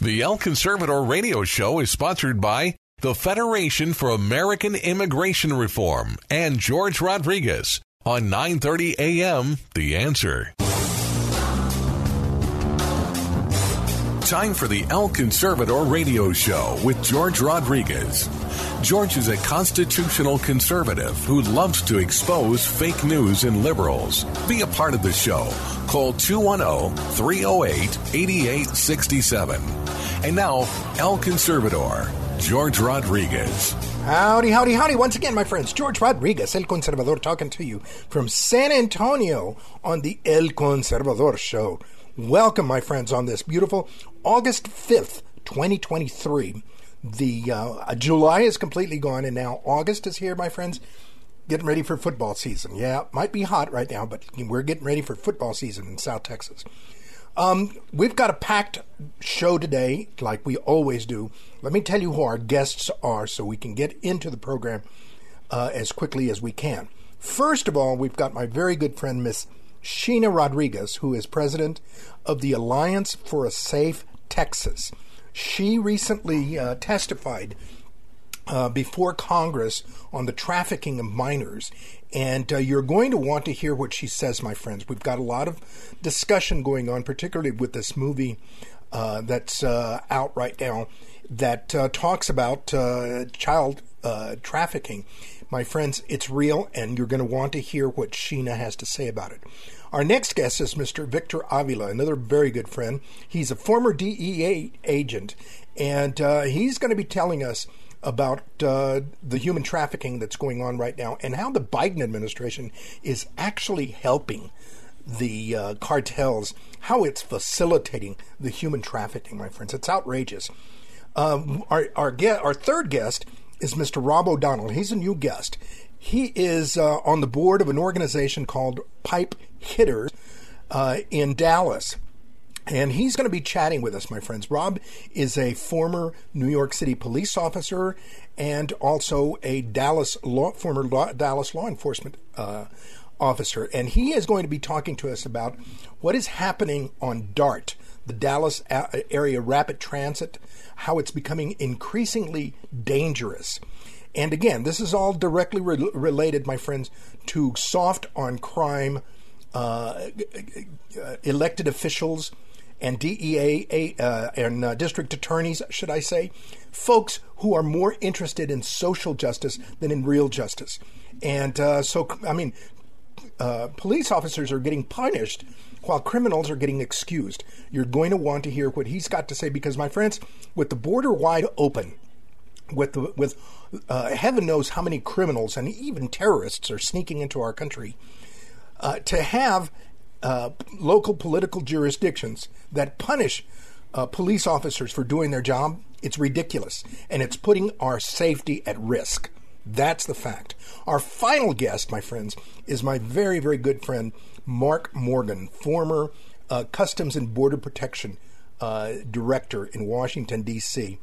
The El Conservador radio show is sponsored by the Federation for American Immigration Reform and George Rodriguez on 9:30 a.m. The Answer. Time for the El Conservador radio show with George Rodriguez. George is a constitutional conservative who loves to expose fake news and liberals. Be a part of the show. Call 210 308 8867. And now, El Conservador, George Rodriguez. Howdy, howdy, howdy. Once again, my friends, George Rodriguez, El Conservador, talking to you from San Antonio on the El Conservador Show. Welcome, my friends, on this beautiful August 5th, 2023. The uh, July is completely gone, and now August is here, my friends. Getting ready for football season. Yeah, it might be hot right now, but we're getting ready for football season in South Texas. Um, we've got a packed show today, like we always do. Let me tell you who our guests are so we can get into the program uh, as quickly as we can. First of all, we've got my very good friend, Miss Sheena Rodriguez, who is president of the Alliance for a Safe Texas. She recently uh, testified uh, before Congress on the trafficking of minors. And uh, you're going to want to hear what she says, my friends. We've got a lot of discussion going on, particularly with this movie uh, that's uh, out right now that uh, talks about uh, child trafficking. My friends, it's real, and you're going to want to hear what Sheena has to say about it. Our next guest is Mr. Victor Avila, another very good friend. He's a former DEA agent, and uh, he's going to be telling us about uh, the human trafficking that's going on right now and how the Biden administration is actually helping the uh, cartels, how it's facilitating the human trafficking, my friends. It's outrageous. Um, our, our, ge- our third guest is Mr. Rob O'Donnell. He's a new guest. He is uh, on the board of an organization called Pipe Hitters uh, in Dallas. And he's going to be chatting with us, my friends. Rob is a former New York City police officer and also a Dallas law, former law, Dallas law enforcement uh, officer. And he is going to be talking to us about what is happening on DART, the Dallas Area Rapid Transit, how it's becoming increasingly dangerous. And again, this is all directly re- related, my friends, to soft on crime uh, elected officials and DEA uh, and uh, district attorneys, should I say, folks who are more interested in social justice than in real justice. And uh, so, I mean, uh, police officers are getting punished while criminals are getting excused. You're going to want to hear what he's got to say because, my friends, with the border wide open, with the, with uh, heaven knows how many criminals and even terrorists are sneaking into our country, uh, to have uh, local political jurisdictions that punish uh, police officers for doing their job, it's ridiculous. And it's putting our safety at risk. That's the fact. Our final guest, my friends, is my very, very good friend, Mark Morgan, former uh, Customs and Border Protection uh, Director in Washington, D.C.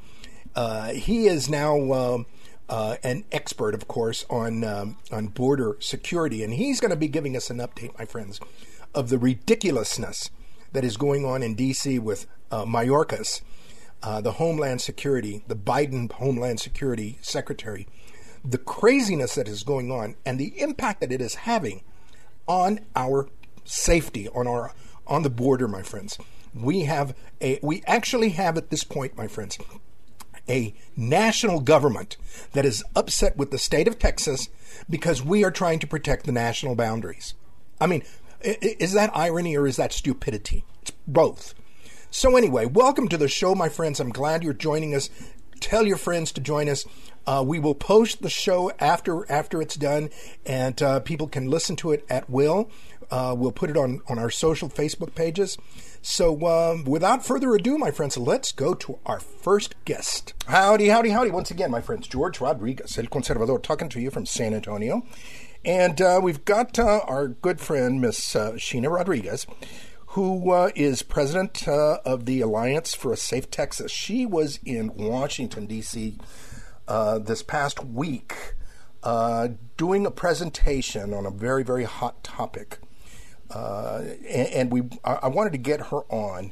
Uh, he is now um, uh, an expert, of course, on um, on border security, and he's going to be giving us an update, my friends, of the ridiculousness that is going on in D.C. with uh, Mayorkas, uh, the Homeland Security, the Biden Homeland Security Secretary, the craziness that is going on, and the impact that it is having on our safety, on our on the border, my friends. We have a we actually have at this point, my friends, a national government that is upset with the state of Texas because we are trying to protect the national boundaries. I mean, is that irony or is that stupidity? It's both. So, anyway, welcome to the show, my friends. I'm glad you're joining us. Tell your friends to join us. Uh, we will post the show after after it's done, and uh, people can listen to it at will. Uh, we'll put it on, on our social Facebook pages. So, um, without further ado, my friends, let's go to our first guest. Howdy, howdy, howdy. Once again, my friends, George Rodriguez, El Conservador, talking to you from San Antonio. And uh, we've got uh, our good friend, Miss uh, Sheena Rodriguez, who uh, is president uh, of the Alliance for a Safe Texas. She was in Washington, D.C. This past week doing a presentation on a very, very hot topic. And, and, we, I, I, wanted to get her on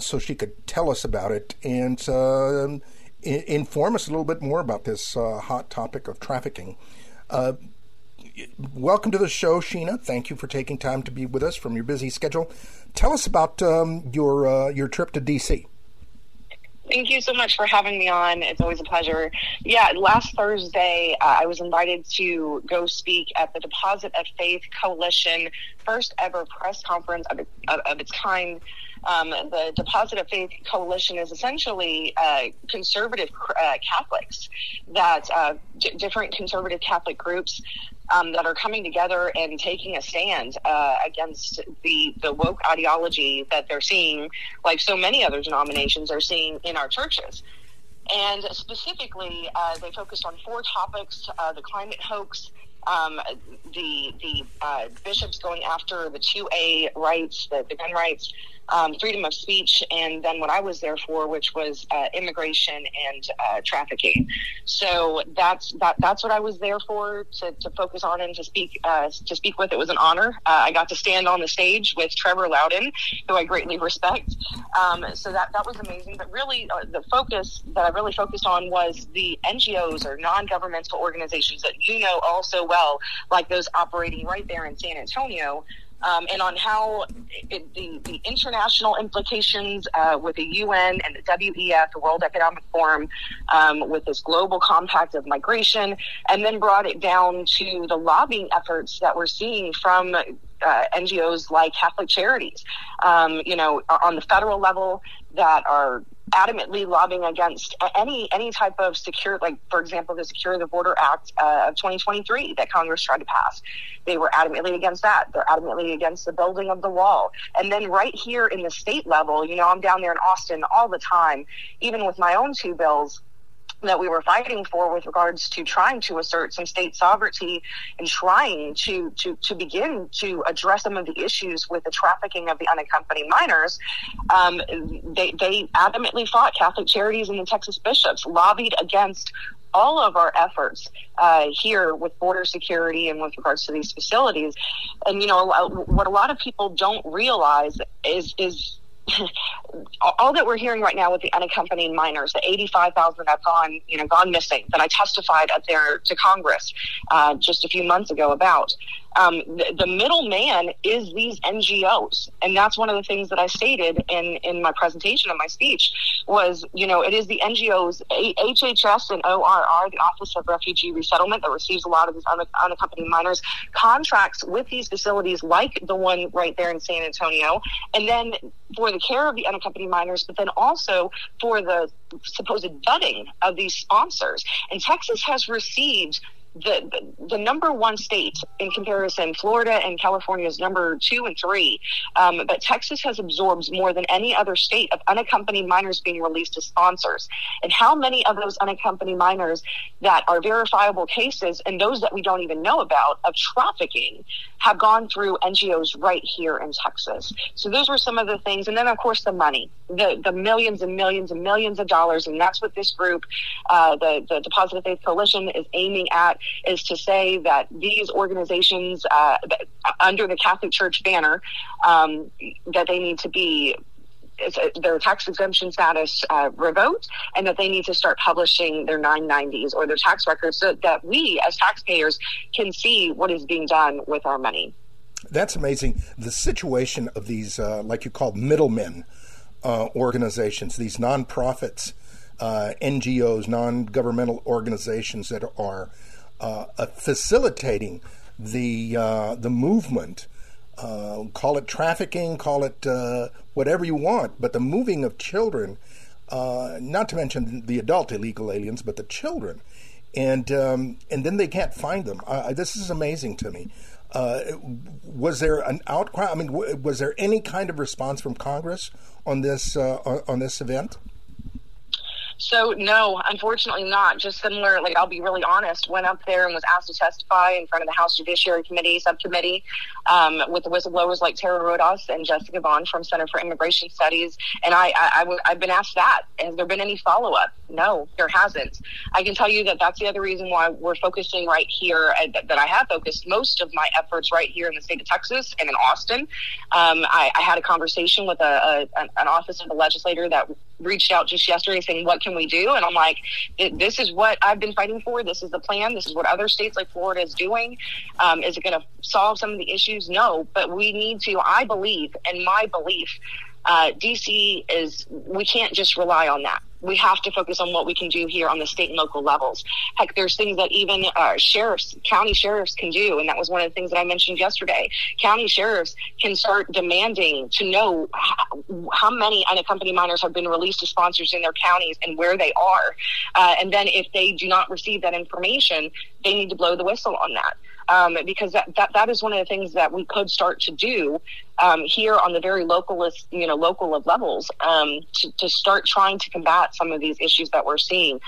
so she could tell us about it and um, inform us a little bit more about this hot topic of trafficking welcome to the show, Sheena. Thank you for taking time to be with us from your busy schedule. Tell us about um, your uh, your trip to DC. Thank you so much for having me on. It's always a pleasure. Yeah, last Thursday, uh, I was invited to go speak at the Deposit of Faith Coalition first ever press conference of, of, of its kind. Um, the Deposit of Faith Coalition is essentially uh, conservative uh, Catholics that uh, d- different conservative Catholic groups um, that are coming together and taking a stand uh, against the the woke ideology that they're seeing, like so many other denominations are seeing in our churches. And specifically, uh, they focused on four topics: uh, the climate hoax, um, the the uh, bishops going after the two A rights, the, the gun rights, um, freedom of speech, and then what I was there for, which was uh, immigration and uh, trafficking. So that's that, that's what I was there for to, to focus on and to speak uh, to speak with. It was an honor. Uh, I got to stand on the stage with Trevor Loudon, who I greatly respect. Um, so that that was amazing. But really, uh, the focus that I really focused on was the NGOs or non-governmental organizations that you know all so well, like those operating right there in San Antonio um, and on how it, the, the international implications uh, with the UN and the WEF, the World Economic Forum, um, with this global compact of migration, and then brought it down to the lobbying efforts that we're seeing from uh, NGOs like Catholic Charities, um, you know, on the federal level that are adamantly lobbying against any any type of secure, like for example, the Secure the Border Act uh, of 2023 that Congress tried to pass. They were adamantly against that. They're adamantly against the building of the wall. And then right here in the state level, you know, I'm down there in Austin all the time, even with my own two bills that we were fighting for with regards to trying to assert some state sovereignty and trying to to to begin to address some of the issues with the trafficking of the unaccompanied minors, um, they they adamantly fought Catholic Charities and the Texas bishops lobbied against all of our efforts uh, here with border security and with regards to these facilities. And you know, what a lot of people don't realize is is all that we're hearing right now with the unaccompanied minors, the 85,000 that have gone, you know, gone missing, that I testified up there to Congress uh, just a few months ago about, um, the, the middleman is these NGOs. And that's one of the things that I stated in, in my presentation and my speech was, you know, it is the NGOs, HHS and ORR, the Office of Refugee Resettlement that receives a lot of these unaccompanied minors, contracts with these facilities like the one right there in San Antonio. And then for the care of the unaccompanied minors, but then also for the supposed vetting of these sponsors. And Texas has received the, the, number one state in comparison, Florida and California is number two and three. Um, but Texas has absorbed more than any other state of unaccompanied minors being released as sponsors. And how many of those unaccompanied minors that are verifiable cases and those that we don't even know about of trafficking have gone through NGOs right here in Texas. So those were some of the things. And then, of course, the money, the, the millions and millions and millions of dollars. And that's what this group, uh, the, the Deposit of Faith Coalition, is aiming at is to say that these organizations uh, under the Catholic Church banner um, that they need to be their tax exemption status uh, revoked and that they need to start publishing their 990s or their tax records so that we as taxpayers can see what is being done with our money. That's amazing. The situation of these, uh, like you called middlemen uh, organizations, these nonprofits, uh, NGOs, non governmental organizations that are uh, facilitating the uh, the movement. Uh, call it trafficking, call it uh, whatever you want, but the moving of children, uh, not to mention the adult illegal aliens, but the children, and um, and then they can't find them. this is amazing to me. Uh, was there an outcry? I mean, w- was there any kind of response from Congress on this uh, on this event? So no, unfortunately not. Just similar, like I'll be really honest, went up there and was asked to testify in front of the House Judiciary Committee subcommittee um, with whistleblowers like Tara Rodas and Jessica Vaughn from Center for Immigration Studies. And I, I, I w- I've been asked that. Has there been any follow up? No, there hasn't. I can tell you that that's the other reason why we're focusing right here, uh, that, that I have focused most of my efforts right here in the state of Texas and in Austin. Um, I, I, had a conversation with a, a, an office of the legislator that reached out just yesterday saying, what can we do? And I'm like, this is what I've been fighting for. This is the plan. This is what other states like Florida is doing. Um, is it going to solve some of the issues? No, but we need to, I believe, and my belief, uh, DC is, we can't just rely on that we have to focus on what we can do here on the state and local levels. Heck, there's things that even uh, sheriffs, county sheriffs can do. And that was one of the things that I mentioned yesterday. County sheriffs can start demanding to know how, how many unaccompanied minors have been released to sponsors in their counties and where they are. Uh, and then if they do not receive that information, they need to blow the whistle on that um, because that, that, that is one of the things that we could start to do um, here on the very localist, you know, local of levels um, to, to start trying to combat some of these issues that we're seeing.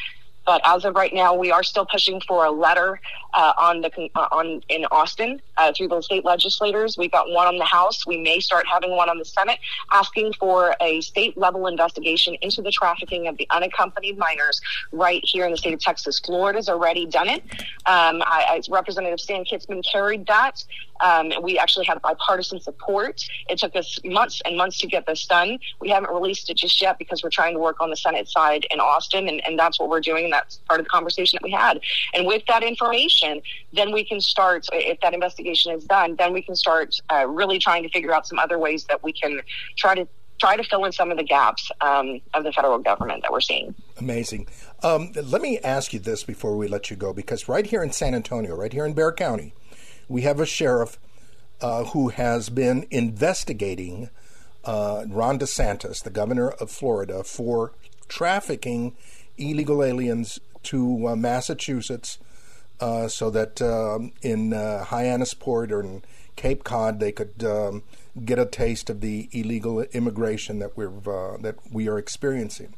But as of right now, we are still pushing for a letter uh, on the uh, on in Austin uh, through the state legislators. We've got one on the House. We may start having one on the Senate, asking for a state level investigation into the trafficking of the unaccompanied minors right here in the state of Texas. Florida's already done it. Um, I, I, Representative Stan Kitzman carried that. Um, we actually had bipartisan support. It took us months and months to get this done. We haven't released it just yet because we're trying to work on the Senate side in Austin, and, and that's what we're doing. That's part of the conversation that we had. And with that information, then we can start, if that investigation is done, then we can start uh, really trying to figure out some other ways that we can try to try to fill in some of the gaps um, of the federal government that we're seeing. Amazing. Um, let me ask you this before we let you go, because right here in San Antonio, right here in Bexar County, we have a sheriff uh, who has been investigating uh, Ron DeSantis, the governor of Florida, for trafficking illegal aliens to uh, Massachusetts uh, so that um, in uh, Hyannisport or in Cape Cod they could um, get a taste of the illegal immigration that we're that we are experiencing.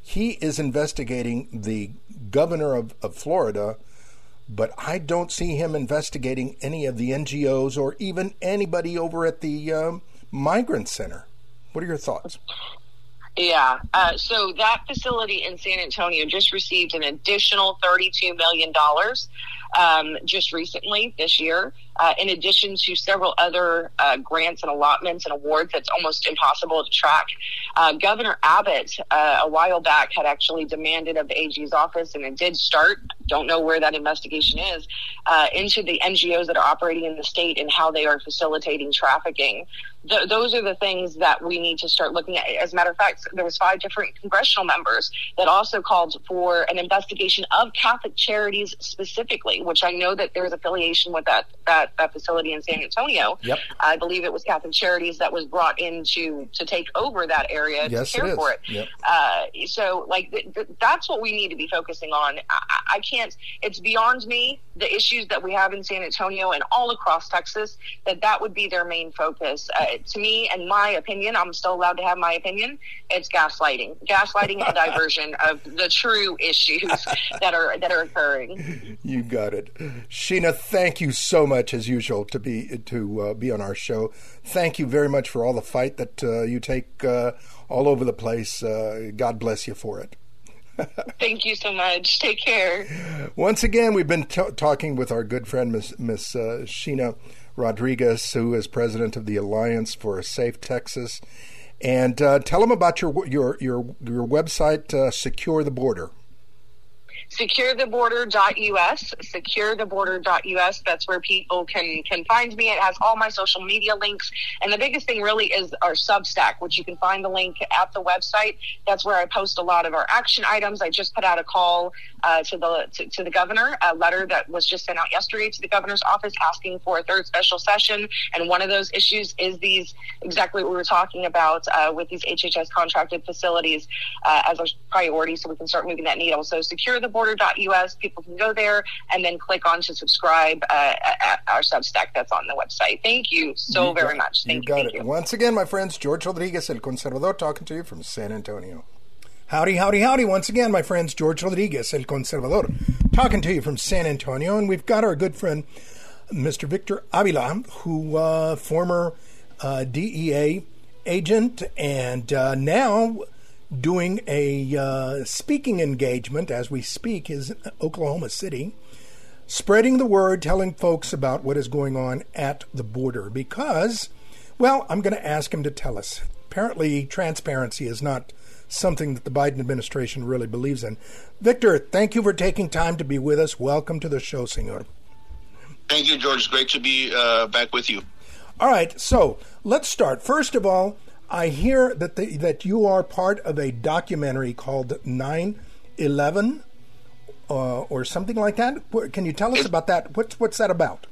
He is investigating the governor of, of Florida but I don't see him investigating any of the NGOs or even anybody over at the um, migrant center. What are your thoughts? Yeah. Uh, so that facility in San Antonio just received an additional $32 million um, just recently this year, uh, in addition to several other uh, grants and allotments and awards that's almost impossible to track. Uh, Governor Abbott, uh, a while back, had actually demanded of the AG's office, and it did start, don't know where that investigation is, uh, into the NGOs that are operating in the state and how they are facilitating trafficking. Th- those are the things that we need to start looking at. As a matter of fact, there was five different congressional members that also called for an investigation of Catholic charities specifically which I know that there's affiliation with that, that, that facility in San Antonio. Yep. I believe it was Catholic Charities that was brought in to, to take over that area yes, to care it for it. Yep. Uh, so, like, th- th- that's what we need to be focusing on. I, I can't, it's beyond me, the issues that we have in San Antonio and all across Texas, that that would be their main focus. Uh, to me, and my opinion, I'm still allowed to have my opinion, it's gaslighting. Gaslighting and diversion of the true issues that are that are occurring. You got it. Sheena, thank you so much as usual to be to uh, be on our show. Thank you very much for all the fight that uh, you take uh, all over the place. Uh, God bless you for it. Thank you so much. Take care. Once again, we've been t- talking with our good friend Miss Miss uh, Sheena Rodriguez, who is president of the Alliance for a Safe Texas. And uh, tell them about your your your your website, Secure the Border securetheborder.us, securetheborder.us. That's where people can, can find me. It has all my social media links. And the biggest thing really is our Substack, which you can find the link at the website. That's where I post a lot of our action items. I just put out a call uh, to the to, to, the governor, a letter that was just sent out yesterday to the governor's office asking for a third special session. And one of those issues is these exactly what we were talking about uh, with these HHS contracted facilities. Uh, as a priority so we can start moving that needle. So securetheborder.us, people can go there and then click on to subscribe uh, at our Substack that's on the website. Thank you so You very much. Thank you you. got thank it. you. Once again, my friends, George Rodriguez, El Conservador, talking to you from San Antonio. Howdy, howdy, howdy. Once again, my friends, George Rodriguez, El Conservador, talking to you from San Antonio. And we've got our good friend, Mr. Victor Avila, who, uh, former uh, DEA agent and uh, now doing a uh, speaking engagement as we speak is Oklahoma City spreading the word, telling folks about what is going on at the border because, well, I'm going to ask him to tell us. Apparently, transparency is not something that the Biden administration really believes in. Victor, thank you for taking time to be with us. Welcome to the show, senor. Thank you, George. It's great to be uh, back with you. All right, so let's start. First of all, I hear that the, that you are part of a documentary called 9/11 uh, or something like that. Can you tell us about that? What's what's that about?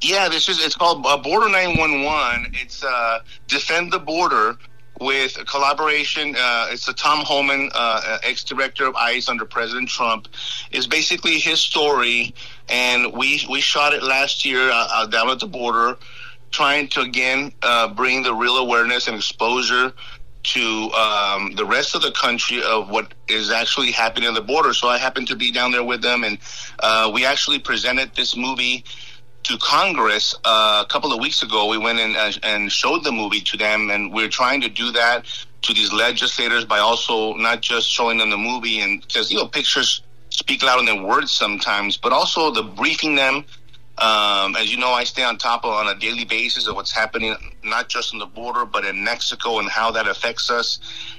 Yeah, this is it's called uh, Border 911. It's uh, Defend the Border with a collaboration. Uh, it's a Tom Homan, uh, ex director of ICE under President Trump. Is basically his story, and we we shot it last year uh, uh, down at the border, trying to again uh, bring the real awareness and exposure to um, the rest of the country of what is actually happening on the border. So I happened to be down there with them, and uh, we actually presented this movie to Congress uh, a couple of weeks ago. We went in and, and showed the movie to them, and we're trying to do that to these legislators by also not just showing them the movie and because you know pictures speak louder than words sometimes, but also the briefing them. Um, as you know, I stay on top of on a daily basis of what's happening, not just on the border, but in Mexico and how that affects us.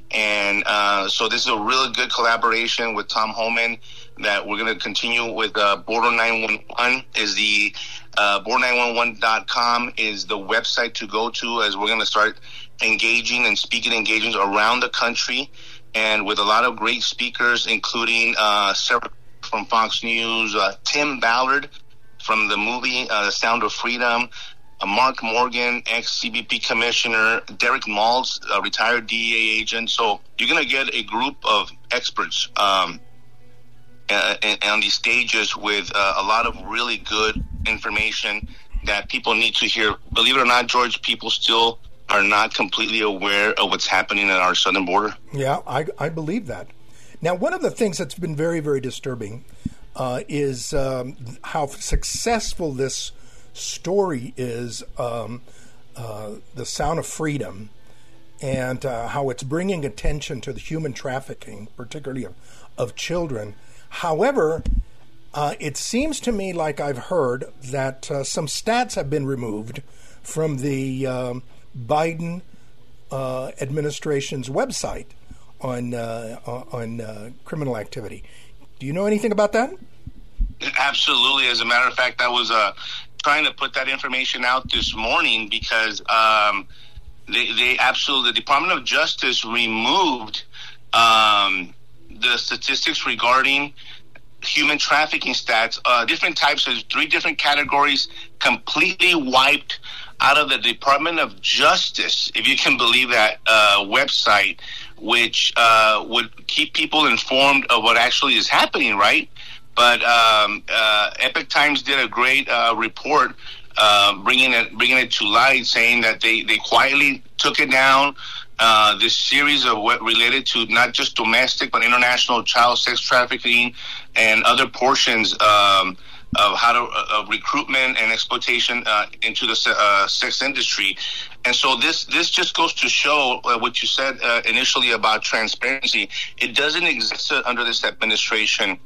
And uh, so this is a really good collaboration with Tom Homan that we're going to continue with. Uh, Border 911 is the uh, border911.com is the website to go to as we're going to start engaging and speaking engagements around the country and with a lot of great speakers, including uh, Sarah from Fox News, uh, Tim Ballard from the movie uh, The Sound of Freedom, uh, Mark Morgan, ex CBP commissioner, Derek Maltz, a retired DEA agent. So you're going to get a group of experts um, uh, and- on these stages with uh, a lot of really good information that people need to hear. Believe it or not, George, people still are not completely aware of what's happening at our southern border. Yeah, I, I believe that. Now, one of the things that's been very, very disturbing uh, is um, how successful this story is um, uh, The Sound of Freedom and uh, how it's bringing attention to the human trafficking, particularly of, of children. However, uh, it seems to me like I've heard that uh, some stats have been removed from the um, Biden uh, administration's website on uh, on uh, criminal activity. Do you know anything about that? Absolutely. As a matter of fact, I was uh, trying to put that information out this morning because um, they, they absolutely, the Department of Justice removed um, the statistics regarding human trafficking stats, uh, different types of three different categories, completely wiped out of the Department of Justice, if you can believe that uh, website, which uh, would keep people informed of what actually is happening, right? But um, uh, Epoch Times did a great uh, report uh, bringing it bringing it to light, saying that they, they quietly took it down. This series of what related to not just domestic but international child sex trafficking and other portions um, of how to uh, of recruitment and exploitation uh, into the uh, sex industry. And so this this just goes to show uh, what you said uh, initially about transparency. It doesn't exist under this administration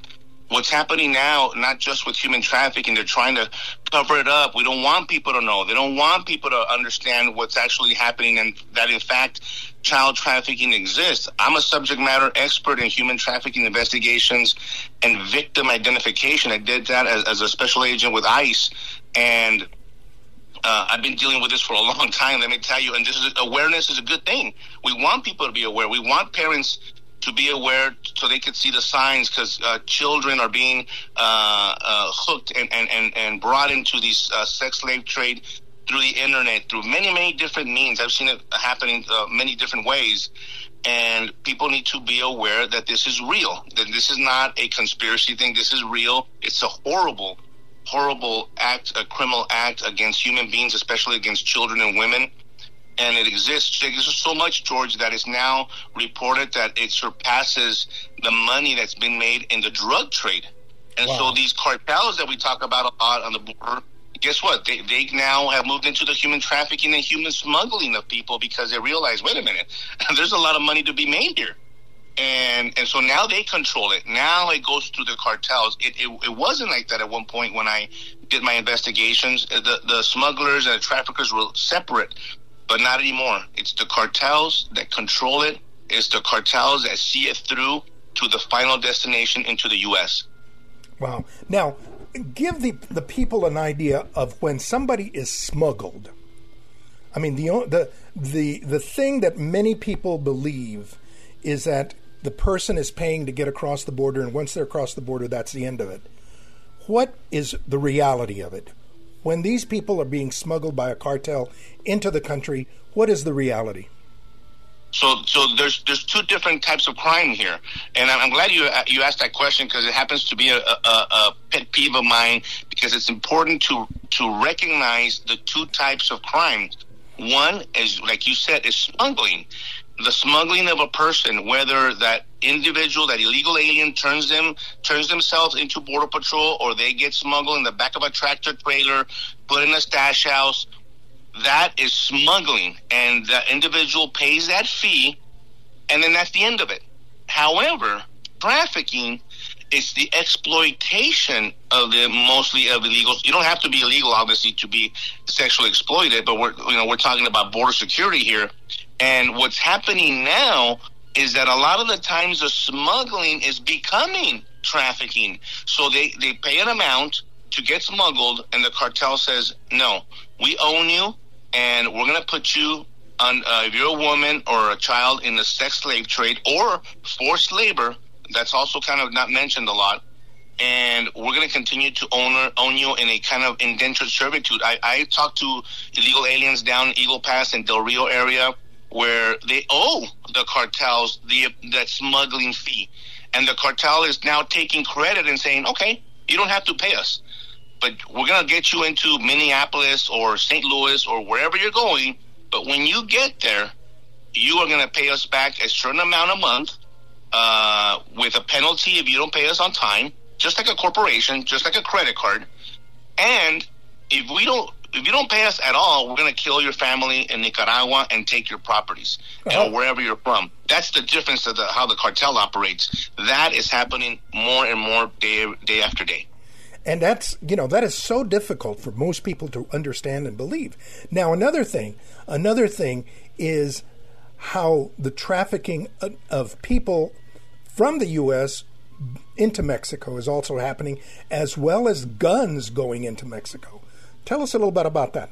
what's happening now, not just with human trafficking, they're trying to cover it up. We don't want people to know. They don't want people to understand what's actually happening and that, in fact, child trafficking exists. I'm a subject matter expert in human trafficking investigations and victim identification. I did that as, as a special agent with ICE. And uh, I've been dealing with this for a long time. Let me tell you, and this is awareness is a good thing. We want people to be aware. We want parents to be aware so they can see the signs because uh, children are being uh, uh, hooked and, and, and, and brought into these uh, sex slave trade through the internet, through many, many different means. I've seen it happening uh, many different ways. and people need to be aware that this is real. That this is not a conspiracy thing. This is real. It's a horrible, horrible act, a criminal act against human beings, especially against children and women. And it exists. Exists so much, George, that it's now reported that it surpasses the money that's been made in the drug trade. And wow. so these cartels that we talk about a lot on the border guess what? They, they now have moved into the human trafficking and human smuggling of people because they realize, wait a minute, there's a lot of money to be made here. And, and so now they control it. Now it goes through the cartels. It, it, it wasn't like that at one point when I did my investigations. Uh, the, the smugglers and the traffickers were separate, but not anymore. It's the cartels that control it. It's the cartels that see it through to the final destination into the U.S. Wow. Now, give the the people an idea of when somebody is smuggled. I mean, the the the the thing that many people believe is that the person is paying to get across the border, and once they're across the border, that's the end of it. What is the reality of it? When these people are being smuggled by a cartel into the country, what is the reality? So, so there's there's two different types of crime here, and I'm glad you you asked that question because it happens to be a, a, a pet peeve of mine because it's important to to recognize the two types of crime. One is, like you said, is smuggling. The smuggling of a person, whether that individual, that illegal alien turns them, turns themselves into border patrol, or they get smuggled in the back of a tractor trailer, put in a stash house, that is smuggling, and the individual pays that fee, and then that's the end of it. However, trafficking is the exploitation of the mostly of illegals. You don't have to be illegal, obviously, to be sexually exploited, but we're you know we're talking about border security here, and what's happening now is that a lot of the times the smuggling is becoming trafficking. So they they pay an amount to get smuggled, and the cartel says, "No, we own you and we're going to put you on, uh, if you're a woman or a child in the sex slave trade or forced labor, that's also kind of not mentioned a lot. And we're going to continue to own, own you in a kind of indentured servitude. I, I talked to illegal aliens down Eagle Pass and Del Rio area where they owe the cartels the that smuggling fee. And the cartel is now taking credit and saying, okay, you don't have to pay us but we're going to get you into Minneapolis or St. Louis or wherever you're going. But when you get there, you are going to pay us back a certain amount a month uh, with a penalty if you don't pay us on time, just like a corporation, just like a credit card. And if we don't, if you don't pay us at all, we're going to kill your family in Nicaragua and take your properties uh-huh. or wherever you're from. That's the difference of the, how the cartel operates. That is happening more and more day day after day. And that's, you know, that is so difficult for most people to understand and believe. Now, another thing, another thing is how the trafficking of people from the U.S. into Mexico is also happening, as well as guns going into Mexico. Tell us a little bit about that.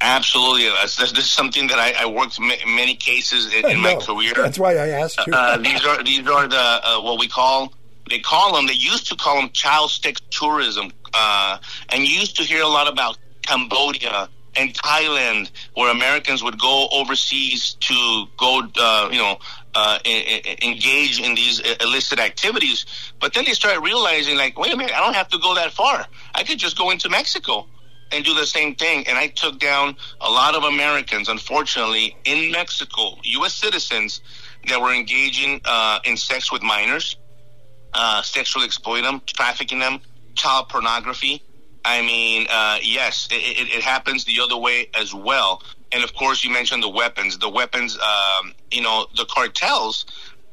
Absolutely, this, is something that I, I worked in many cases in, in my career. That's why I asked you. Uh, these are these are the uh, what we call they call them, they used to call them child sex tourism. Uh, and you used to hear a lot about Cambodia and Thailand, where Americans would go overseas to go, uh, you know, uh, engage in these illicit activities. But then they started realizing, like, wait a minute, I don't have to go that far. I could just go into Mexico and do the same thing. And I took down a lot of Americans, unfortunately, in Mexico, U.S. citizens that were engaging uh, in sex with minors uh, sexually exploiting them, trafficking them, child pornography. I mean, uh, yes, it, it, it, happens the other way as well. And of course, you mentioned the weapons. The weapons, um, you know, the cartels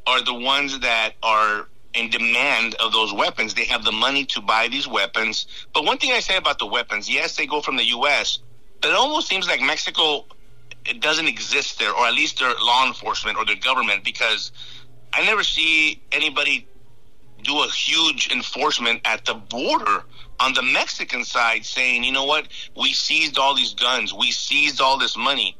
are the ones that are in demand of those weapons. They have the money to buy these weapons. But one thing I say about the weapons, yes, they go from the U.S., but it almost seems like Mexico it doesn't exist there, or at least their law enforcement or their government, because I never see anybody do a huge enforcement at the border on the Mexican side saying, you know what, we seized all these guns, we seized all this money.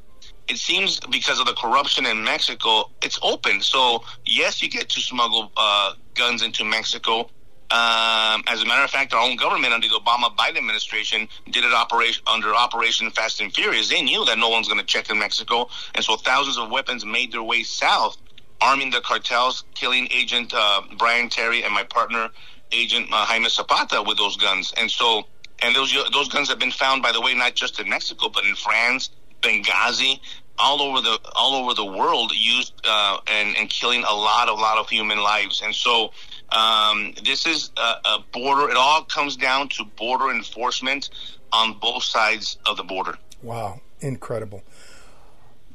It seems because of the corruption in Mexico, it's open. So, yes, you get to smuggle uh, guns into Mexico, Um, as a matter of fact, our own government under the Obama Biden administration did it operation under Operation Fast and Furious. They knew that no one's going to check in Mexico, and so thousands of weapons made their way south, arming the cartels, killing Agent uh, Brian Terry and my partner, Agent uh, Jaime Zapata, with those guns. And so, and those those guns have been found, by the way, not just in Mexico, but in France, Benghazi, all over the all over the world, used uh, and and killing a lot, a lot of human lives. And so um, this is a, a border. It all comes down to border enforcement on both sides of the border. Wow, incredible.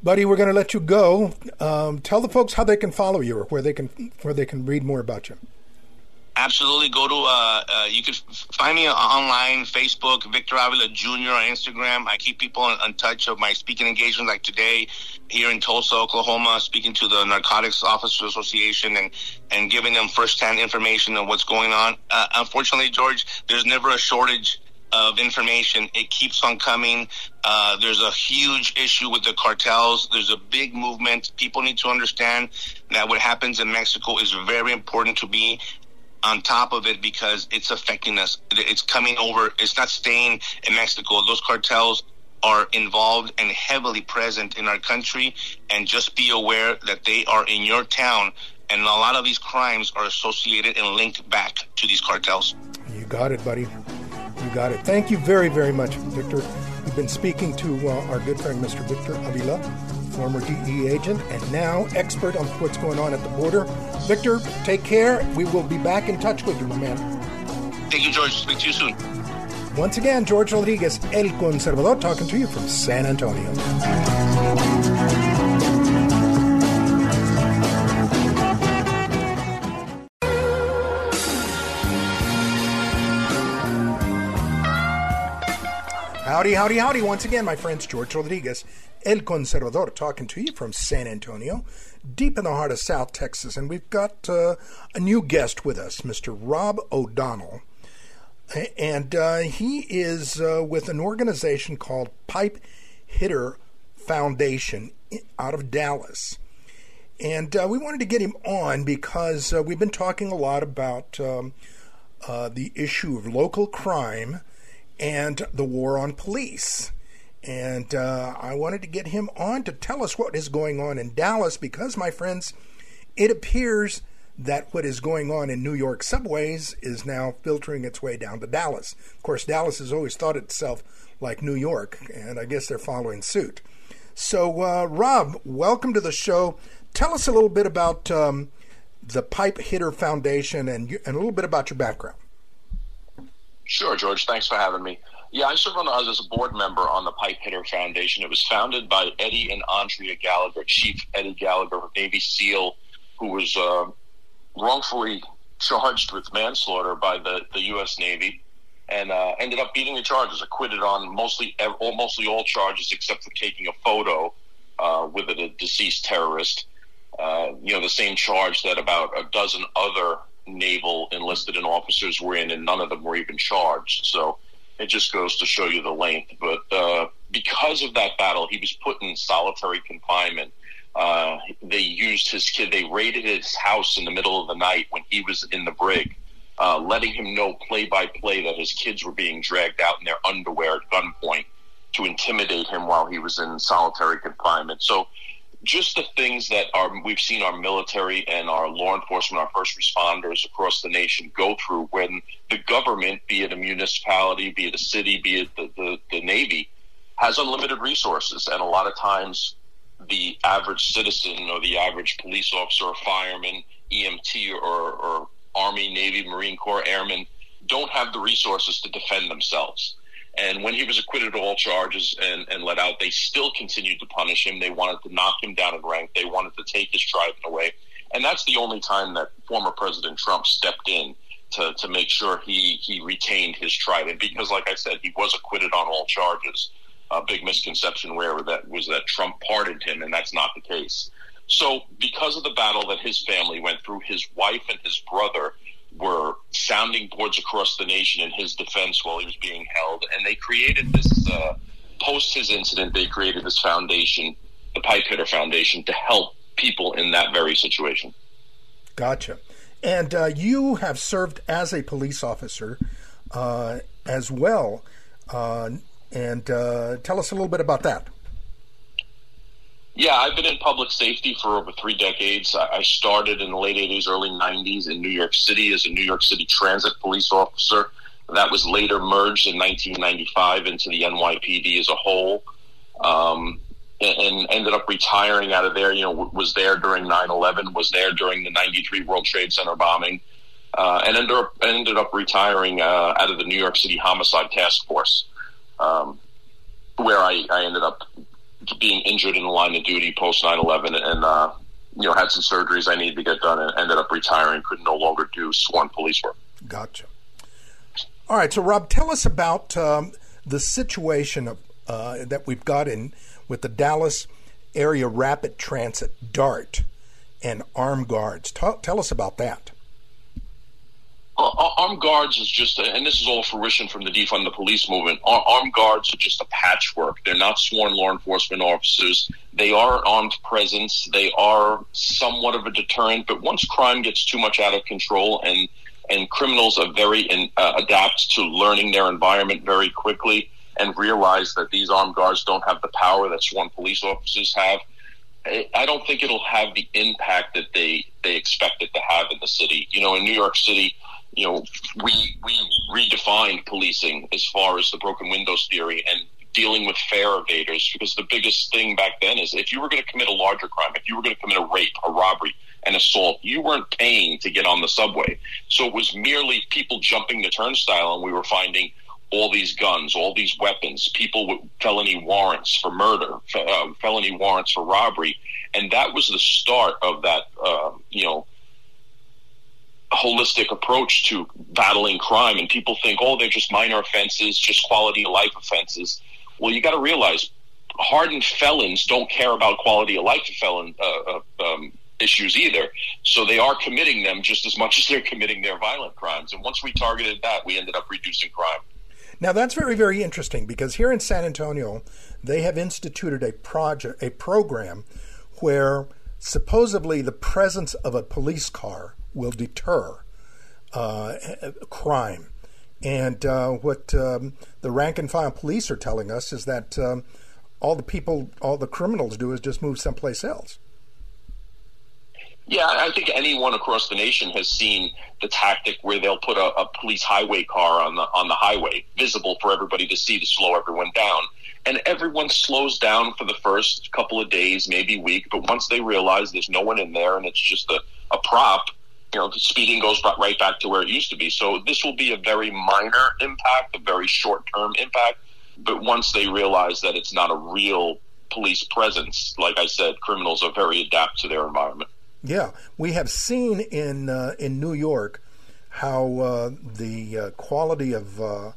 Buddy, we're going to let you go. Um, tell the folks how they can follow you or where they can where they can read more about you. Absolutely. Go to uh, uh, you can find me online facebook victor avila jr on instagram. I keep people in, in, touch of my speaking engagements like today here in tulsa oklahoma speaking to the narcotics officers association and and giving them firsthand information on what's going on. Uh, unfortunately george there's never a shortage of information. It keeps on coming. Uh, there's a huge issue with the cartels. There's a big movement. People need to understand that what happens in Mexico is very important to be on top of it because it's affecting us. It's coming over. It's not staying in Mexico. Those cartels are involved and heavily present in our country. And just be aware that they are in your town. And a lot of these crimes are associated and linked back to these cartels. You got it, buddy. You got it. Thank you very, very much, Victor. We've been speaking to uh, our good friend, Mr. Victor Avila former DE agent and now expert on what's going on at the border. Victor, take care. We will be back in touch with you, my man. Thank you, George. Speak to you soon. Once again, George Rodriguez, El Conservador, talking to you from San Antonio. Howdy, howdy, howdy. Once again, my friends, George Rodriguez, El Conservador, talking to you from San Antonio, deep in the heart of South Texas. And we've got uh, a new guest with us, Mr. Rob O'Donnell. And uh, he is uh, with an organization called Pipe Hitter Foundation out of Dallas. And uh, we wanted to get him on because uh, we've been talking a lot about um, uh, the issue of local crime and the war on police. And uh, I wanted to get him on to tell us what is going on in Dallas because, my friends, it appears that what is going on in New York subways is now filtering its way down to Dallas. Of course, Dallas has always thought itself like New York, and I guess they're following suit. So, uh, Rob, welcome to the show. Tell us a little bit about um, the Pipe Hitter Foundation and, and a little bit about your background. Sure, George. Thanks for having me. Yeah, I serve on as a board member on the Pipe Hitter Foundation. It was founded by Eddie and Andrea Gallagher, Chief Eddie Gallagher, Navy SEAL, who was uh, wrongfully charged with manslaughter by the, the U.S. Navy and uh, ended up beating the charges, acquitted on mostly mostly all charges except for taking a photo uh, with a, deceased terrorist. Uh, you know, the same charge that about a dozen other naval enlisted and officers were in, and none of them were even charged. So it just goes to show you the length. But uh, because of that battle, he was put in solitary confinement. Uh, they used his kid. They raided his house in the middle of the night when he was in the brig, uh, letting him know play by play that his kids were being dragged out in their underwear at gunpoint to intimidate him while he was in solitary confinement. So just the things that our we've seen our military and our law enforcement, our first responders across the nation go through when the government, be it a municipality, be it a city, be it the, the, the Navy, has unlimited resources. And a lot of times the average citizen or the average police officer or fireman, EMT or, or Army, Navy, Marine Corps airmen don't have the resources to defend themselves. And when he was acquitted of all charges and, and let out, they still continued to punish him. They wanted to knock him down in rank. They wanted to take his trident away. And that's the only time that former President Trump stepped in to, to make sure he, he retained his trident. Because, like I said, he was acquitted on all charges. A big misconception where that was that Trump pardoned him, and that's not the case. So, because of the battle that his family went through, his wife and his brother were sounding boards across the nation in his defense while he was being held. And they created this, uh, post his incident, they created this foundation, the Pipe Hitter Foundation, to help people in that very situation. Gotcha. And uh, you have served as a police officer uh, as well. Uh, and uh, tell us a little bit about that. Yeah, I've been in public safety for over three decades. I started in the late 80s, early 90s in New York City as a New York City transit police officer. That was later merged in 1995 into the NYPD as a whole. Um, and ended up retiring out of there. You know, was there during 9/11, was there during the '93 World Trade Center bombing, uh, and ended up ended up retiring uh, out of the New York City Homicide Task Force, um, where I, I ended up being injured in the line of duty post 9/11, and uh, you know had some surgeries I needed to get done, and ended up retiring. Could no longer do sworn police work. Gotcha. All right, so Rob, tell us about um, the situation of, uh, that we've got in with the Dallas Area Rapid Transit DART and armed guards. Tell, tell us about that. Uh, armed guards is just, and this is all fruition from the defund the police movement. Armed guards are just a patchwork. They're not sworn law enforcement officers. They are armed presence. They are somewhat of a deterrent. But once crime gets too much out of control, and and criminals are very in, uh, adapt to learning their environment very quickly, and realize that these armed guards don't have the power that sworn police officers have. I don't think it'll have the impact that they they expect it to have in the city. You know, in New York City, you know, we we redefined policing as far as the broken windows theory and dealing with fare evaders because the biggest thing back then is if you were going to commit a larger crime, if you were going to commit a rape, a robbery, an assault, you weren't paying to get on the subway. So it was merely people jumping the turnstile, and we were finding all these guns, all these weapons, people with felony warrants for murder, uh, felony warrants for robbery, and that was the start of that, uh, you know, holistic approach to battling crime. And people think, oh, they're just minor offenses, just quality of life offenses. Well, you got to realize, hardened felons don't care about quality of life felon uh, uh, um, issues either. So they are committing them just as much as they're committing their violent crimes. And once we targeted that, we ended up reducing crime. Now that's very very interesting because here in San Antonio they have instituted a project a program where supposedly the presence of a police car will deter uh, crime. And uh, what um, the rank and file police are telling us is that um, all the people, all the criminals do is just move someplace else. Yeah, I think anyone across the nation has seen the tactic where they'll put a, a, police highway car on the on the highway, visible for everybody to see to slow everyone down. And everyone slows down for the first couple of days, maybe week, but once they realize there's no one in there and it's just a, a prop, you know, speeding goes right back to where it used to be. So this will be a very minor impact, a very short term impact. But once they realize that it's not a real police presence, like I said, criminals are very adapt to their environment. Yeah, we have seen in uh, in New York how uh, the uh, quality of uh,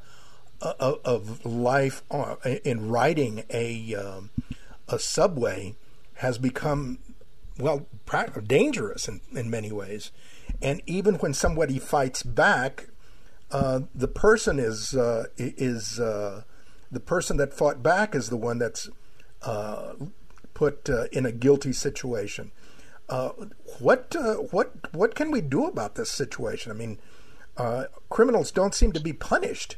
of life uh, in riding a um, a subway has become well dangerous in, in many ways, and even when somebody fights back, uh, the person is is the person that fought back is the one that's put in a guilty situation. Uh, what uh, what what can we do about this situation? I mean, uh, criminals don't seem to be punished.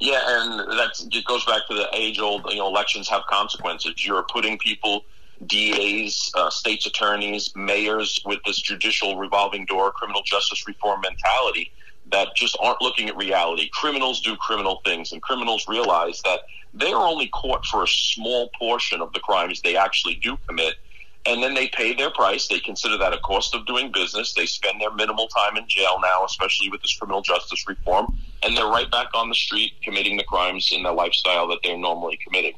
Yeah, and that goes back to the age-old. You know, elections have consequences. You're putting people, DAs, uh, states' attorneys, mayors, with this judicial revolving door, criminal justice reform mentality that just aren't looking at reality. Criminals do criminal things, and criminals realize that they are only caught for a small portion of the crimes they actually do commit and then they pay their price. They consider that a cost of doing business. They spend their minimal time in jail now, especially with this criminal justice reform, and they're right back on the street committing the crimes in the lifestyle that they're normally committing.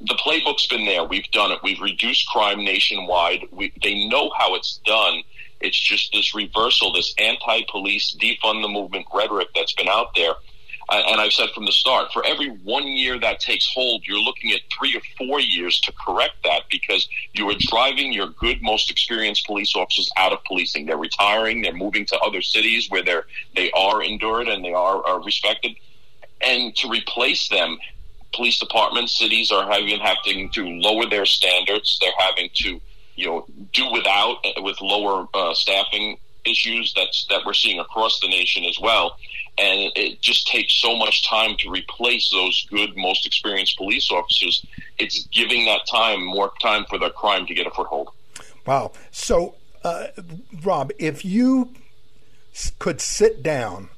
The playbook's been there. We've done it. We've reduced crime nationwide. We, they know how it's done. It's just this reversal, this anti-police, defund the movement rhetoric that's been out there uh, and I've said from the start, for every one year that takes hold, you're looking at three or four years to correct that because you are driving your good, most experienced police officers out of policing. They're retiring, they're moving to other cities where they're they are endured and they are, are respected, and to replace them, police departments, cities are having having to lower their standards. They're having to you know do without with lower uh, staffing issues that's that we're seeing across the nation as well. And it just takes so much time to replace those good, most experienced police officers. It's giving that time more time for the crime to get a foothold. Wow. So, uh, Rob, if you could sit down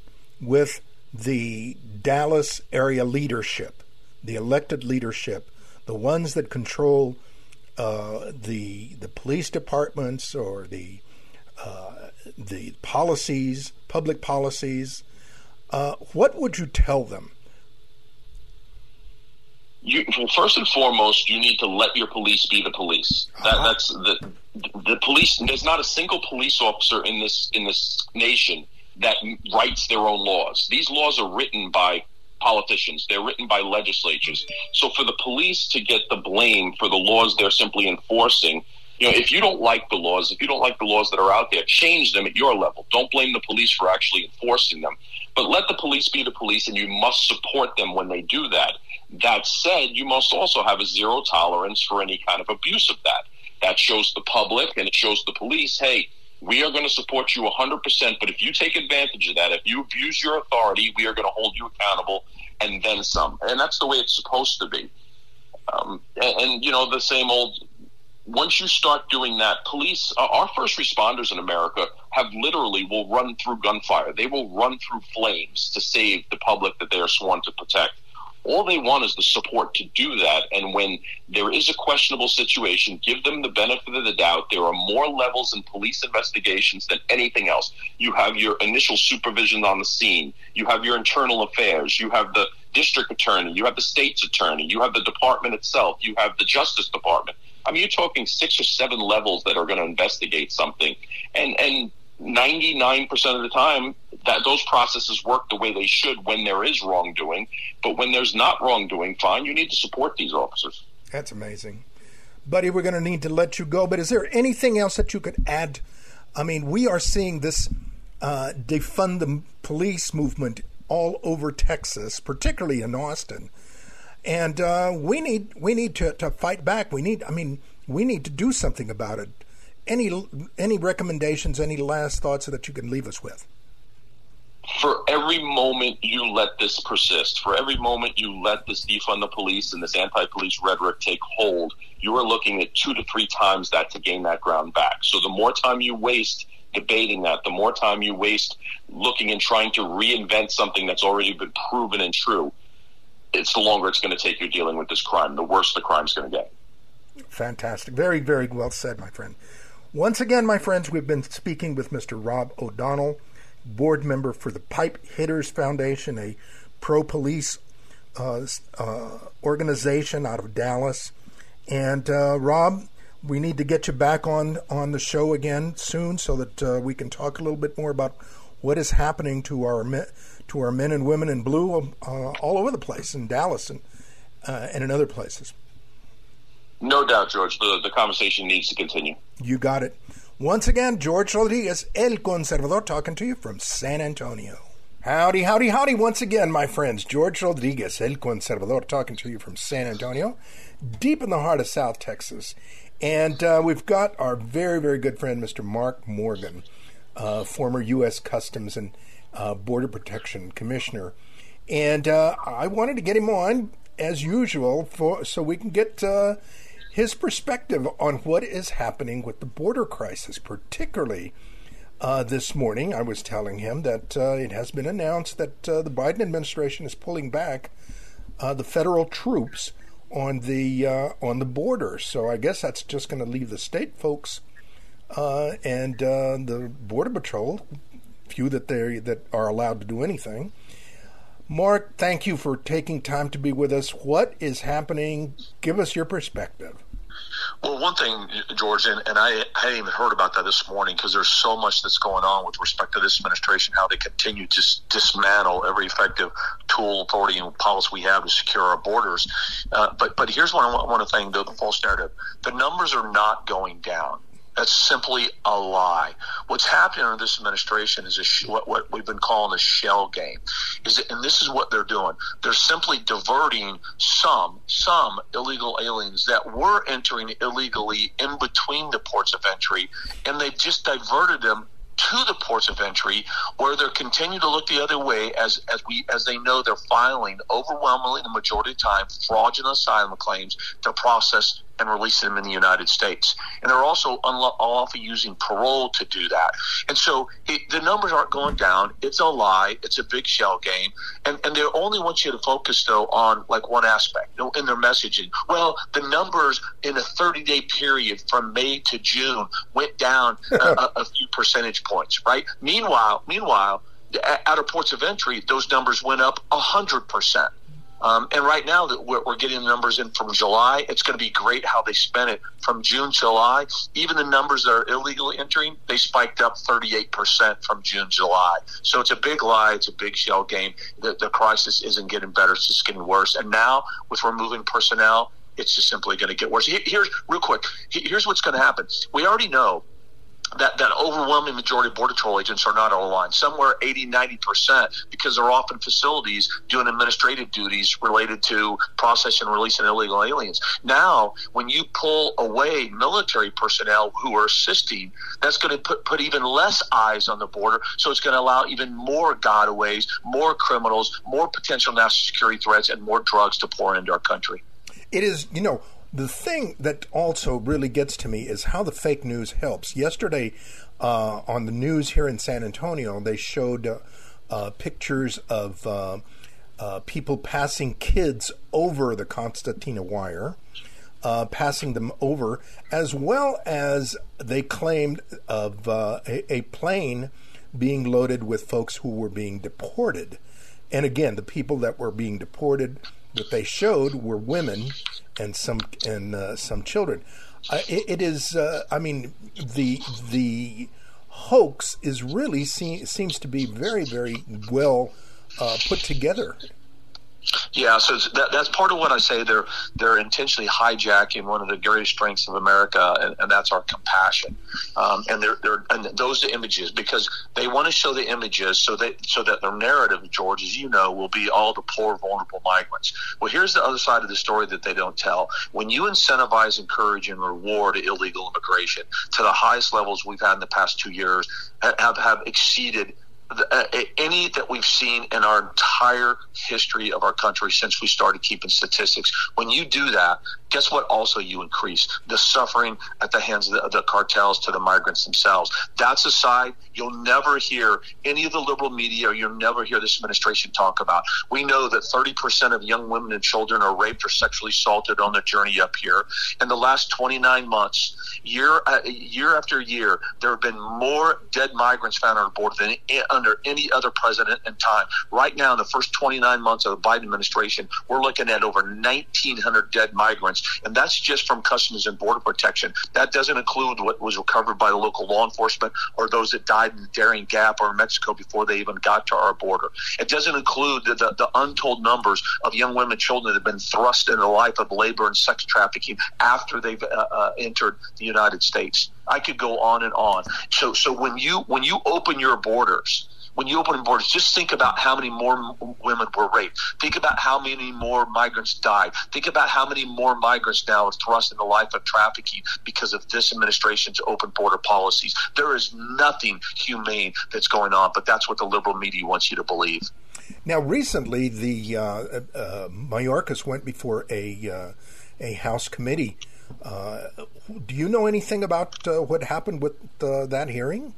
with the Dallas area leadership, the elected leadership, the ones that control uh, the the police departments or the uh, the policies, public policies, uh, what would you tell them? You, well, first and foremost, you need to let your police be the police. That, uh-huh. That's the the police. There's not a single police officer in this in this nation that writes their own laws. These laws are written by politicians. They're written by legislatures. So for the police to get the blame for the laws they're simply enforcing, you know, if you don't like the laws, if you don't like the laws that are out there, change them at your level. Don't blame the police for actually enforcing them. But let the police be the police and you must support them when they do that. That said, you must also have a zero tolerance for any kind of abuse of that. That shows the public and it shows the police, hey, we are going to support you 100%, but if you take advantage of that, if you abuse your authority, we are going to hold you accountable and then some. And that's the way it's supposed to be. Um, and, and, you know, the same old, once you start doing that, police, uh, our first responders in America have literally will run through gunfire. They will run through flames to save the public that they are sworn to protect. All they want is the support to do that. And when there is a questionable situation, give them the benefit of the doubt. There are more levels in police investigations than anything else. You have your initial supervision on the scene. You have your internal affairs. You have the district attorney. You have the state's attorney. You have the department itself. You have the justice department. I mean, you're talking six or seven levels that are going to investigate something. And, and 99% of the time that those processes work the way they should when there is wrongdoing. But when there's not wrongdoing fine you need to support these officers. That's amazing. Buddy we're going to need to let you go but is there anything else that you could add? I mean we are seeing this uh, defund the police movement all over texas particularly in austin. And uh, we need we need to, to fight back. We need i mean we need to do something about it any any recommendations, any last thoughts that you can leave us with? For every moment you let this persist, for every moment you let this defund the police and this anti-police rhetoric take hold, you are looking at two to three times that to gain that ground back. So the more time you waste debating that, the more time you waste looking and trying to reinvent something that's already been proven and true, it's the longer it's going to take you dealing with this crime, the worse the crime's going to get. Fantastic. Very, very well said, my friend. Once again, my friends, we've been speaking with Mr. Rob O'Donnell, board member for the Pipe Hitters Foundation, a pro police uh, uh, organization out of Dallas. And uh, Rob, we need to get you back on, on the show again soon so that uh, we can talk a little bit more about what is happening to our men, to our men and women in blue uh, all over the place in Dallas and, uh, and in other places. No doubt, George. The, the conversation needs to continue. You got it. Once again, George Rodriguez, El Conservador, talking to you from San Antonio. Howdy, howdy, howdy. Once again, my friends, George Rodriguez, El Conservador, talking to you from San Antonio, deep in the heart of South Texas. And uh, we've got our very, very good friend, Mr. Mark Morgan, uh, former U.S. Customs and uh, Border Protection Commissioner. And uh, I wanted to get him on, as usual, for so we can get uh, his perspective on what is happening with the border crisis, particularly uh, this morning. I was telling him that uh, it has been announced that uh, the Biden administration is pulling back uh, the federal troops on the uh, on the border. So I guess that's just going to leave the state folks uh, and the border patrol, few that they that are allowed to do anything. Mark, thank you for taking time to be with us. What is happening? Give us your perspective. Well, one thing, George, and, and I, I hadn't even heard about that this morning because there's so much that's going on with respect to this administration, how they continue to dismantle every effective tool, authority, and policy we have to secure our borders. Uh, but but here's what I I want to thank the, the false narrative: the numbers are not going down. That's simply a lie. What's happening under this administration is sh- what, what we've been calling a shell game. Is that, and this is what they're doing. They're simply diverting some some illegal aliens that were entering illegally in between the ports of entry, and they've just diverted them to the ports of entry where they're continuing to look the other way as as we as they know they're filing overwhelmingly the majority of the time fraudulent asylum claims to process and releasing them in the United States. And they're also often using parole to do that. And so the numbers aren't going down. It's a lie. It's a big shell game. And, and they only want you to focus, though, on like one aspect you know, in their messaging. Well, the numbers in a 30 day period from May to June went down a, a, few percentage points, right? Meanwhile, meanwhile, out of ports of entry, those numbers went up 100%. Um, and right now that we're, we're, getting the numbers in from July, it's going to be great how they spent it from June, July. Even the numbers that are illegally entering, they spiked up 38% from June, July. So it's a big lie. It's a big shell game. The, the crisis isn't getting better. It's just getting worse. And now with removing personnel, it's just simply going to get worse. Here's real quick. Here's what's going to happen. We already know that, that overwhelming majority of Border Patrol agents are not on the line, somewhere 80, 90%, because they're often facilities doing administrative duties related to processing and releasing illegal aliens. Now, when you pull away military personnel who are assisting, that's going to put, put even less eyes on the border. So it's going to allow even more gotaways, more criminals, more potential national security threats, and more drugs to pour into our country. It is, you know, the thing that also really gets to me is how the fake news helps. Yesterday, uh, on the news here in San Antonio, they showed uh, uh, pictures of uh, uh, people passing kids over the concertina wire, uh, passing them over, as well as they claimed of a, a plane being loaded with folks who were being deported. And again, the people that were being deported that they showed were women and some and uh, some children. Uh, it, it is. Uh, I mean, the the hoax is really se- seems to be very very well uh, put together. Yeah, so that, that's part of what I say. They're they're intentionally hijacking one of the greatest strengths of America, and, and that's our compassion. Um, and they're, they're and those are images because they want to show the images so that so that their narrative, George, as you know, will be all the poor, vulnerable migrants. Well, here's the other side of the story that they don't tell. When you incentivize, encourage, and reward illegal immigration to the highest levels we've had in the past two years, have have exceeded uh, any that we've seen in our entire history of our country since we started keeping statistics. When you do that, guess what? Also, you increase the suffering at the hands of the, the, cartels to the migrants themselves. That's a side you'll never hear any of the liberal media or you'll never hear this administration talk about. We know that 30% of young women and children are raped or sexually assaulted on their journey up here. In the last 29 months, year uh, year after year, there have been more dead migrants found on our border than under any other president in time. Right now, in the first 29 months of the Biden administration, we're looking at over 1,900 dead migrants, and that's just from Customs and Border Protection. That doesn't include what was recovered by the local law enforcement or those that died in the Darien Gap or Mexico before they even got to our border. It doesn't include the, the, the untold numbers of young women and children that have been thrust into the life of labor and sex trafficking after they've uh, uh, entered the United States. I could go on and on. So, so when you when you open your borders, when you open borders, just think about how many more women were raped. Think about how many more migrants died. Think about how many more migrants now are thrust into the life of trafficking because of this administration's open border policies. There is nothing humane that's going on, but that's what the liberal media wants you to believe. Now, recently, the uh, uh, Mayorkas went before a uh, a House committee. Uh, do you know anything about uh, what happened with uh, that hearing?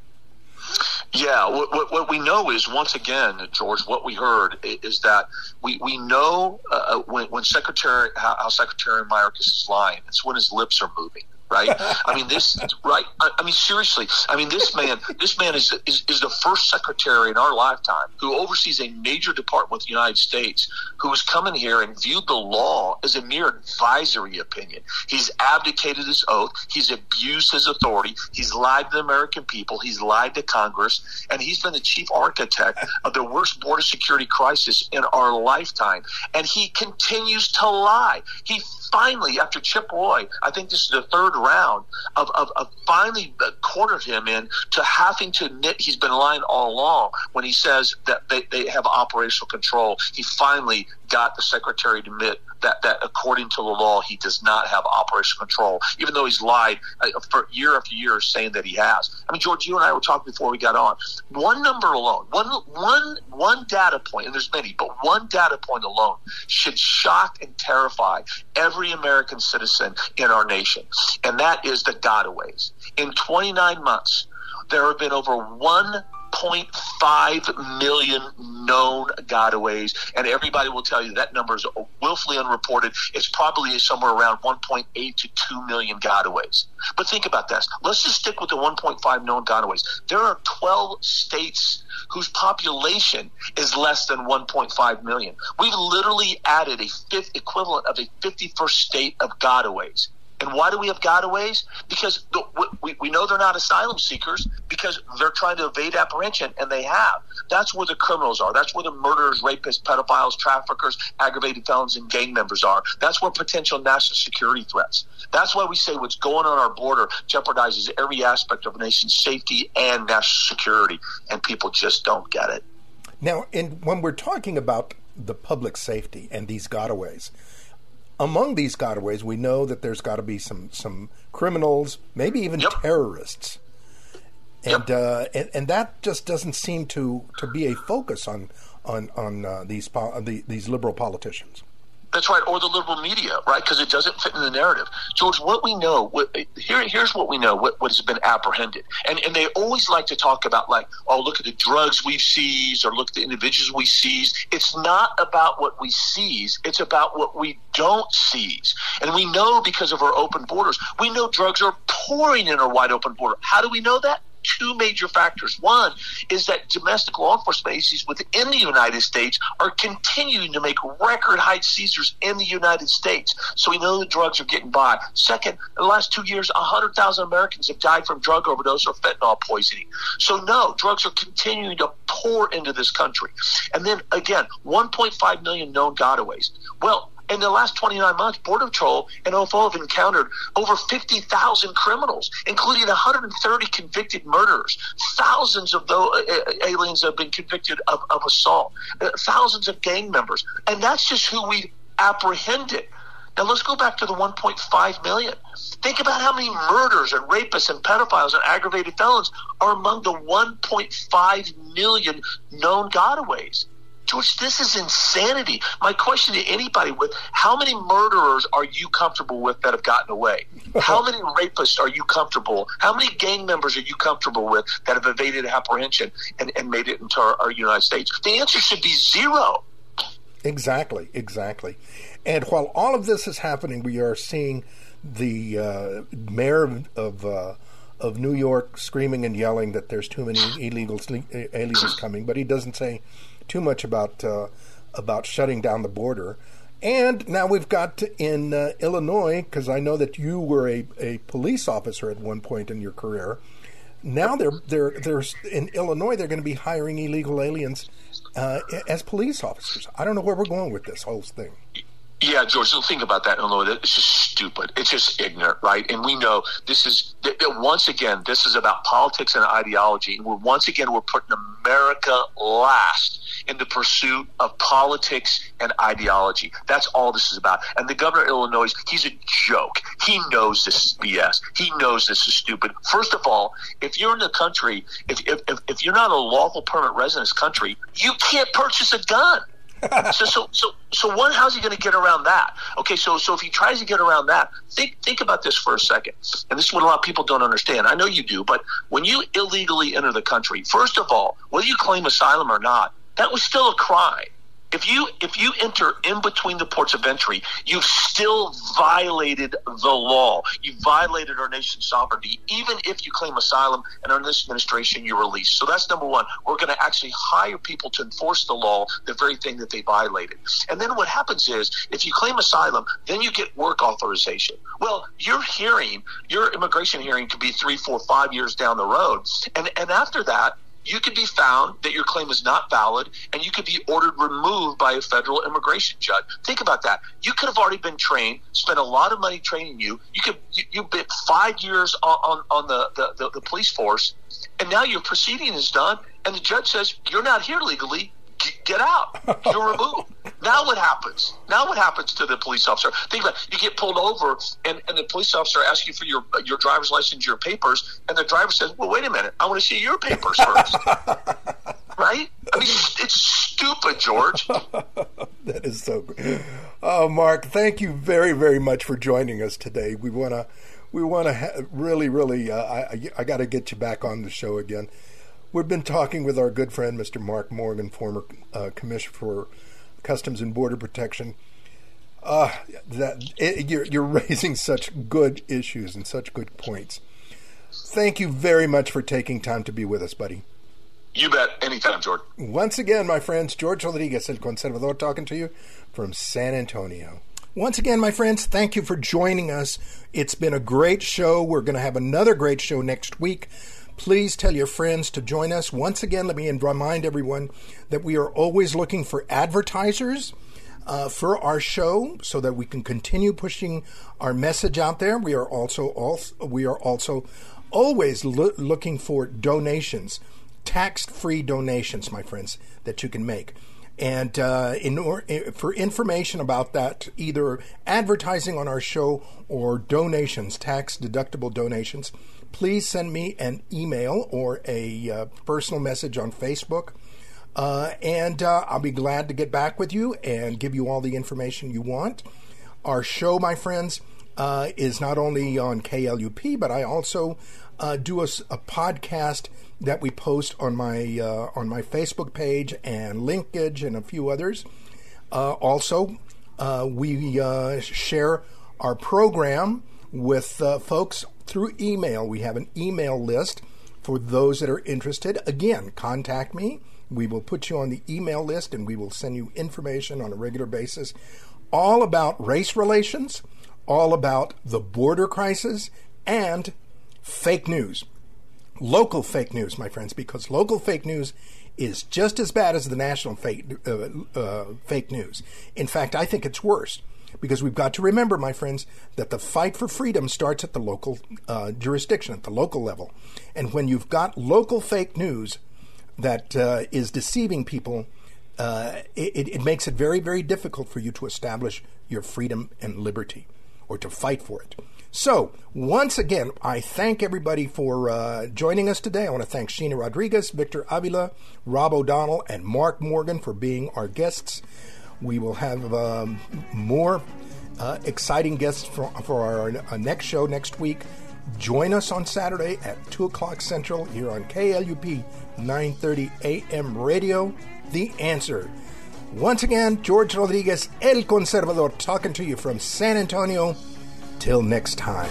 Yeah, what, what, what, we know is once again, George, what we heard is that we, we know uh, uh when, when Secretary how, how Secretary Mayorkas is lying, it's when his lips are moving right? I mean, this, right? I, I, mean, seriously. I mean, this man, this man is, is, is the first secretary in our lifetime who oversees a major department of the United States who has come in here and viewed the law as a mere advisory opinion. He's abdicated his oath. He's abused his authority. He's lied to the American people. He's lied to Congress, and he's been the chief architect of the worst border security crisis in our lifetime. And he continues to lie. He finally, after Chip Roy, I think this is the third round of, of, of finally uh, cornered him in to having to admit he's been lying all along when he says that they, they have operational control. He finally got the secretary to admit that, that according to the law, he does not have operational control, even though he's lied uh, for year after year saying that he has. I mean, George, you and I were talking before we got on. One number alone, one, one, one data point, and there's many, but one data point alone should shock and terrify every American citizen in our nation. And that is the gotaways. In 29 months, there have been over 1.5 million known gotaways, and everybody will tell you that number is willfully unreported. It's probably somewhere around 1.8 to 2 million gotaways. But think about this. Let's just stick with the 1.5 known gotaways. There are 12 states whose population is less than 1.5 million. We've literally added a fifth equivalent of a 51st state of gotaways. And why do we have gotaways? Because the, we, we know they're not asylum seekers because they're trying to evade apprehension, and they have. That's where the criminals are. That's where the murderers, rapists, pedophiles, traffickers, aggravated felons, and gang members are. That's where potential national security threats. That's why we say what's going on our border jeopardizes every aspect of a nation's safety and national security, and people just don't get it. Now, in, when we're talking about the public safety and these gotaways, among these gotaways, we know that there's got to be some some criminals, maybe even yep. terrorists, and, yep. uh, and and that just doesn't seem to to be a focus on on on uh, these po- the, these liberal politicians. That's right, or the liberal media, right? Because it doesn't fit in the narrative. George, what we know, what, here, here's what we know, what, what has been apprehended. And, and they always like to talk about, like, oh, look at the drugs we've seized or look at the individuals we seized. It's not about what we seize, it's about what we don't seize. And we know because of our open borders, we know drugs are pouring in our wide open border. How do we know that? Two major factors. One is that domestic law enforcement agencies within the United States are continuing to make record high seizures in the United States. So we know the drugs are getting by. Second, in the last two years, 100,000 Americans have died from drug overdose or fentanyl poisoning. So no, drugs are continuing to pour into this country. And then again, 1.5 million known gotaways. Well, in the last 29 months, Border Patrol and OFO have encountered over 50,000 criminals, including 130 convicted murderers. Thousands of those uh, uh, aliens have been convicted of, of assault. Uh, thousands of gang members. And that's just who we apprehended. Now let's go back to the 1.5 million. Think about how many murders and rapists and pedophiles and aggravated felons are among the 1.5 million known gotaways. George, this is insanity. My question to anybody with how many murderers are you comfortable with that have gotten away? How many rapists are you comfortable? How many gang members are you comfortable with that have evaded apprehension and, and made it into our, our United States? The answer should be zero. Exactly, exactly. And while all of this is happening, we are seeing the uh, mayor of, uh, of New York screaming and yelling that there's too many illegals aliens coming, but he doesn't say too much about uh, about shutting down the border. And now we've got in uh, Illinois, because I know that you were a, a police officer at one point in your career. Now they're they're there's in Illinois they're going to be hiring illegal aliens uh, as police officers. I don't know where we're going with this whole thing. Yeah, George, think about that. It's just stupid. It's just ignorant, right? And we know this is, once again, this is about politics and ideology. And we're, once again, we're putting America last in the pursuit of politics and ideology. That's all this is about. And the governor of Illinois, he's a joke. He knows this is BS. He knows this is stupid. First of all, if you're in the country, if, if, if you're not a lawful permanent resident country, you can't purchase a gun. So, so, so, so one, how's he going to get around that? Okay, so, so if he tries to get around that, think, think about this for a second. And this is what a lot of people don't understand. I know you do, but when you illegally enter the country, first of all, whether you claim asylum or not, that was still a crime. If you if you enter in between the ports of entry, you've still violated the law. You violated our nation's sovereignty, even if you claim asylum and under this administration you're released. So that's number one. We're going to actually hire people to enforce the law, the very thing that they violated. And then what happens is, if you claim asylum, then you get work authorization. Well, your hearing, your immigration hearing could be three, four, five years down the road, and and after that you could be found that your claim is not valid and you could be ordered removed by a federal immigration judge. Think about that. You could have already been trained, spent a lot of money training you. You could you, you been five years on, on, on the, the, the, the police force and now your proceeding is done and the judge says you're not here legally get out. You're removed. now what happens? Now what happens to the police officer? Think about it. you get pulled over and, and the police officer asks you for your your driver's license, your papers, and the driver says, "Well, wait a minute, I want to see your papers first. right? I mean, it's stupid, George. that is so. Good. Oh, Mark, thank you very very much for joining us today. We want to we want to ha- really really. Uh, I I got to get you back on the show again. We've been talking with our good friend, Mr. Mark Morgan, former uh, Commissioner for Customs and Border Protection. Uh, that it, you're, you're raising such good issues and such good points. Thank you very much for taking time to be with us, buddy. You bet. Anytime, George. Once again, my friends, George Rodriguez, El Conservador, talking to you from San Antonio. Once again, my friends, thank you for joining us. It's been a great show. We're going to have another great show next week. Please tell your friends to join us. Once again, let me remind everyone that we are always looking for advertisers. Uh, for our show, so that we can continue pushing our message out there, we are also, also we are also always lo- looking for donations, tax-free donations, my friends, that you can make. And uh, in or, for information about that, either advertising on our show or donations, tax deductible donations, please send me an email or a uh, personal message on Facebook. Uh, and uh, I'll be glad to get back with you and give you all the information you want. Our show, my friends, uh, is not only on KLUP, but I also uh, do a, a, podcast that we post on my uh, on my Facebook page and LinkedIn and a few others. also, we share our program with folks through email. We have an email list for those that are interested. Again, contact me. We will put you on the email list and we will send you information on a regular basis all about race relations, all about the border crisis, and fake news. Local fake news, my friends, because local fake news is just as bad as the national fake, uh, uh, fake news. In fact, I think it's worse because we've got to remember, my friends, that the fight for freedom starts at the local uh, jurisdiction, at the local level. And when you've got local fake news that uh, is deceiving people, uh, it, it makes it very, very difficult for you to establish your freedom and liberty or to fight for it. So, once again, I thank everybody for uh, joining us today. I want to thank Sheena Rodriguez, Victor Avila, Rob O'Donnell, and Mark Morgan for being our guests. We will have um, more uh, exciting guests for, for our, our, next show next week. Join us on Saturday at 2 o'clock Central here on KLUP 930 AM radio. The answer. Once again, George Rodriguez, El Conservador, talking to you from San Antonio. Till next time.